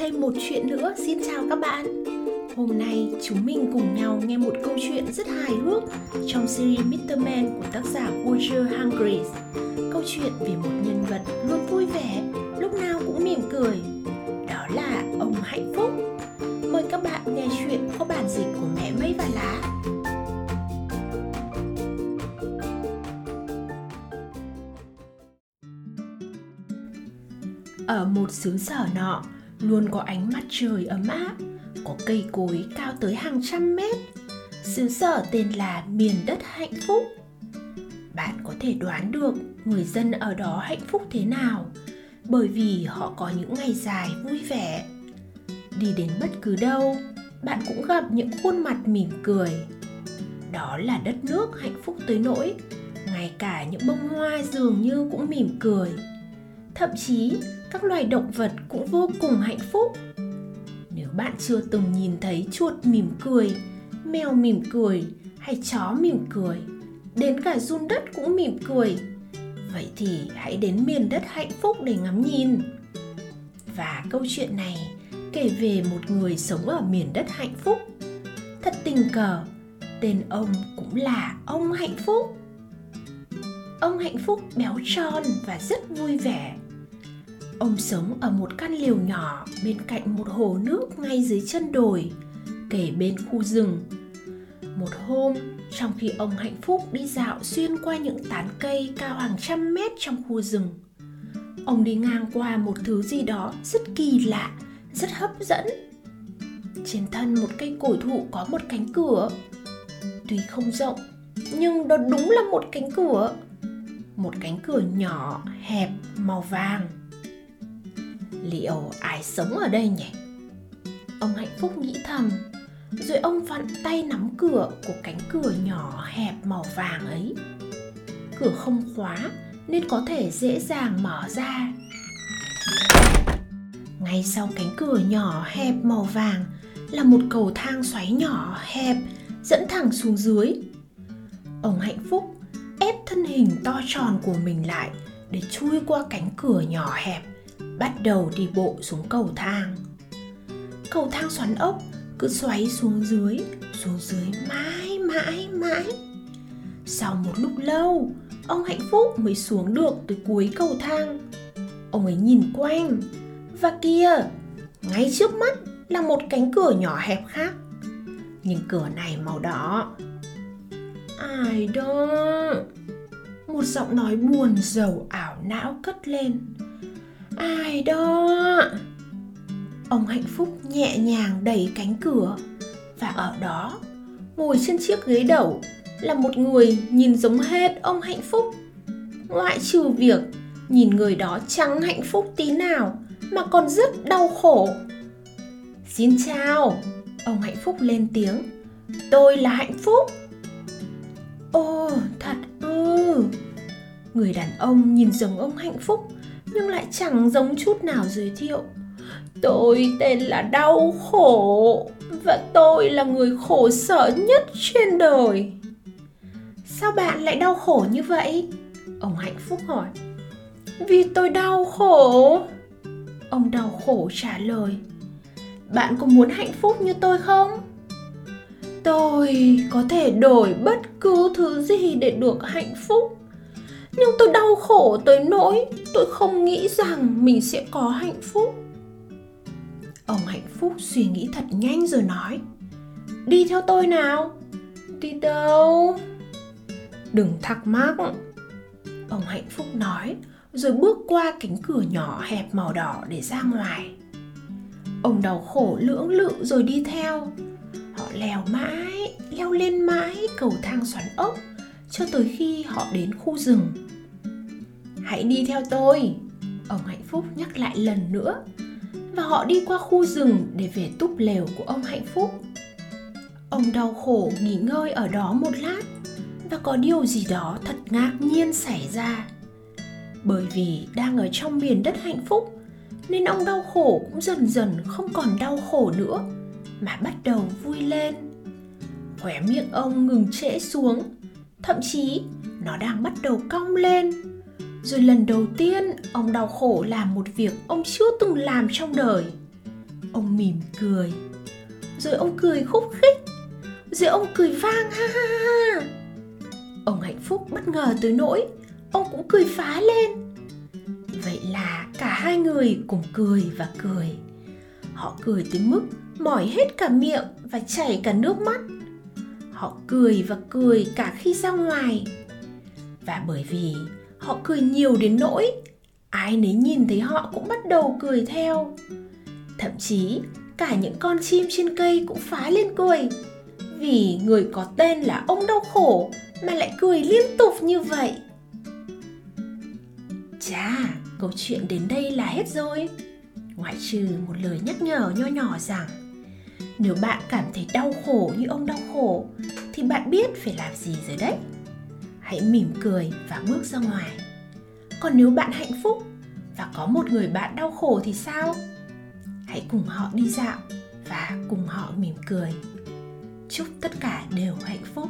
thêm một chuyện nữa. Xin chào các bạn. Hôm nay chúng mình cùng nhau nghe một câu chuyện rất hài hước trong series Mr. Man của tác giả Roger Hargreaves. Câu chuyện về một nhân vật luôn vui vẻ, lúc nào cũng mỉm cười. Đó là ông Hạnh Phúc. Mời các bạn nghe chuyện có bản dịch của mẹ Mây và Lá. Ở một xứ sở nọ, luôn có ánh mặt trời ấm áp, có cây cối cao tới hàng trăm mét. Xứ sở tên là miền đất hạnh phúc. Bạn có thể đoán được người dân ở đó hạnh phúc thế nào, bởi vì họ có những ngày dài vui vẻ. Đi đến bất cứ đâu, bạn cũng gặp những khuôn mặt mỉm cười. Đó là đất nước hạnh phúc tới nỗi ngay cả những bông hoa dường như cũng mỉm cười. Thậm chí các loài động vật cũng vô cùng hạnh phúc. Nếu bạn chưa từng nhìn thấy chuột mỉm cười, mèo mỉm cười hay chó mỉm cười, đến cả run đất cũng mỉm cười, vậy thì hãy đến miền đất hạnh phúc để ngắm nhìn. Và câu chuyện này kể về một người sống ở miền đất hạnh phúc. Thật tình cờ, tên ông cũng là ông hạnh phúc. Ông hạnh phúc béo tròn và rất vui vẻ. Ông sống ở một căn liều nhỏ bên cạnh một hồ nước ngay dưới chân đồi, kể bên khu rừng. Một hôm, trong khi ông hạnh phúc đi dạo xuyên qua những tán cây cao hàng trăm mét trong khu rừng, ông đi ngang qua một thứ gì đó rất kỳ lạ, rất hấp dẫn. Trên thân một cây cổ thụ có một cánh cửa. Tuy không rộng, nhưng đó đúng là một cánh cửa. Một cánh cửa nhỏ, hẹp, màu vàng liệu ai sống ở đây nhỉ? Ông hạnh phúc nghĩ thầm, rồi ông vặn tay nắm cửa của cánh cửa nhỏ hẹp màu vàng ấy. Cửa không khóa nên có thể dễ dàng mở ra. Ngay sau cánh cửa nhỏ hẹp màu vàng là một cầu thang xoáy nhỏ hẹp dẫn thẳng xuống dưới. Ông hạnh phúc ép thân hình to tròn của mình lại để chui qua cánh cửa nhỏ hẹp bắt đầu đi bộ xuống cầu thang. Cầu thang xoắn ốc, cứ xoáy xuống dưới xuống dưới mãi mãi mãi. Sau một lúc lâu, ông hạnh phúc mới xuống được tới cuối cầu thang. Ông ấy nhìn quanh, và kia ngay trước mắt là một cánh cửa nhỏ hẹp khác. Nhưng cửa này màu đỏ. Ai đó. Một giọng nói buồn rầu ảo não cất lên ai đó. Ông hạnh phúc nhẹ nhàng đẩy cánh cửa. Và ở đó, ngồi trên chiếc ghế đầu là một người nhìn giống hết ông hạnh phúc. Ngoại trừ việc nhìn người đó chẳng hạnh phúc tí nào, mà còn rất đau khổ. Xin chào, ông hạnh phúc lên tiếng. Tôi là hạnh phúc. Ồ, thật ư. Người đàn ông nhìn giống ông hạnh phúc nhưng lại chẳng giống chút nào giới thiệu. Tôi tên là đau khổ, và tôi là người khổ sở nhất trên đời. Sao bạn lại đau khổ như vậy? Ông hạnh phúc hỏi. Vì tôi đau khổ. Ông đau khổ trả lời. Bạn có muốn hạnh phúc như tôi không? Tôi có thể đổi bất cứ thứ gì để được hạnh phúc. Nhưng tôi đau khổ tới nỗi tôi không nghĩ rằng mình sẽ có hạnh phúc. Ông hạnh phúc suy nghĩ thật nhanh rồi nói, đi theo tôi nào. Đi đâu? Đừng thắc mắc. Ông hạnh phúc nói, rồi bước qua cánh cửa nhỏ hẹp màu đỏ để ra ngoài. Ông đau khổ lưỡng lự rồi đi theo. Họ leo mãi, leo lên mãi cầu thang xoắn ốc cho tới khi họ đến khu rừng hãy đi theo tôi. Ông hạnh phúc nhắc lại lần nữa. Và họ đi qua khu rừng để về túp lều của ông hạnh phúc. Ông đau khổ nghỉ ngơi ở đó một lát. Và có điều gì đó thật ngạc nhiên xảy ra. Bởi vì đang ở trong miền đất hạnh phúc, nên ông đau khổ cũng dần dần không còn đau khổ nữa, mà bắt đầu vui lên. Khóe miệng ông ngừng trễ xuống, thậm chí nó đang bắt đầu cong lên rồi lần đầu tiên, ông đau khổ làm một việc ông chưa từng làm trong đời. Ông mỉm cười. Rồi ông cười khúc khích. Rồi ông cười vang, ha ha ha ông hạnh phúc bất ngờ tới nỗi ông cũng cười phá lên. Vậy là cả hai người cùng cười và cười. Họ cười tới mức mỏi hết cả miệng và chảy cả nước mắt. Họ cười và cười cả khi ra ngoài. Và bởi vì họ cười nhiều đến nỗi ai nấy nhìn thấy họ cũng bắt đầu cười theo. Thậm chí, cả những con chim trên cây cũng phá lên cười. Vì người có tên là ông đau khổ mà lại cười liên tục như vậy. Chà, câu chuyện đến đây là hết rồi. Ngoại trừ một lời nhắc nhở nho nhỏ rằng, nếu bạn cảm thấy đau khổ như ông đau khổ, thì bạn biết phải làm gì rồi đấy hãy mỉm cười và bước ra ngoài. Còn nếu bạn hạnh phúc và có một người bạn đau khổ thì sao? Hãy cùng họ đi dạo và cùng họ mỉm cười. Chúc tất cả đều hạnh phúc.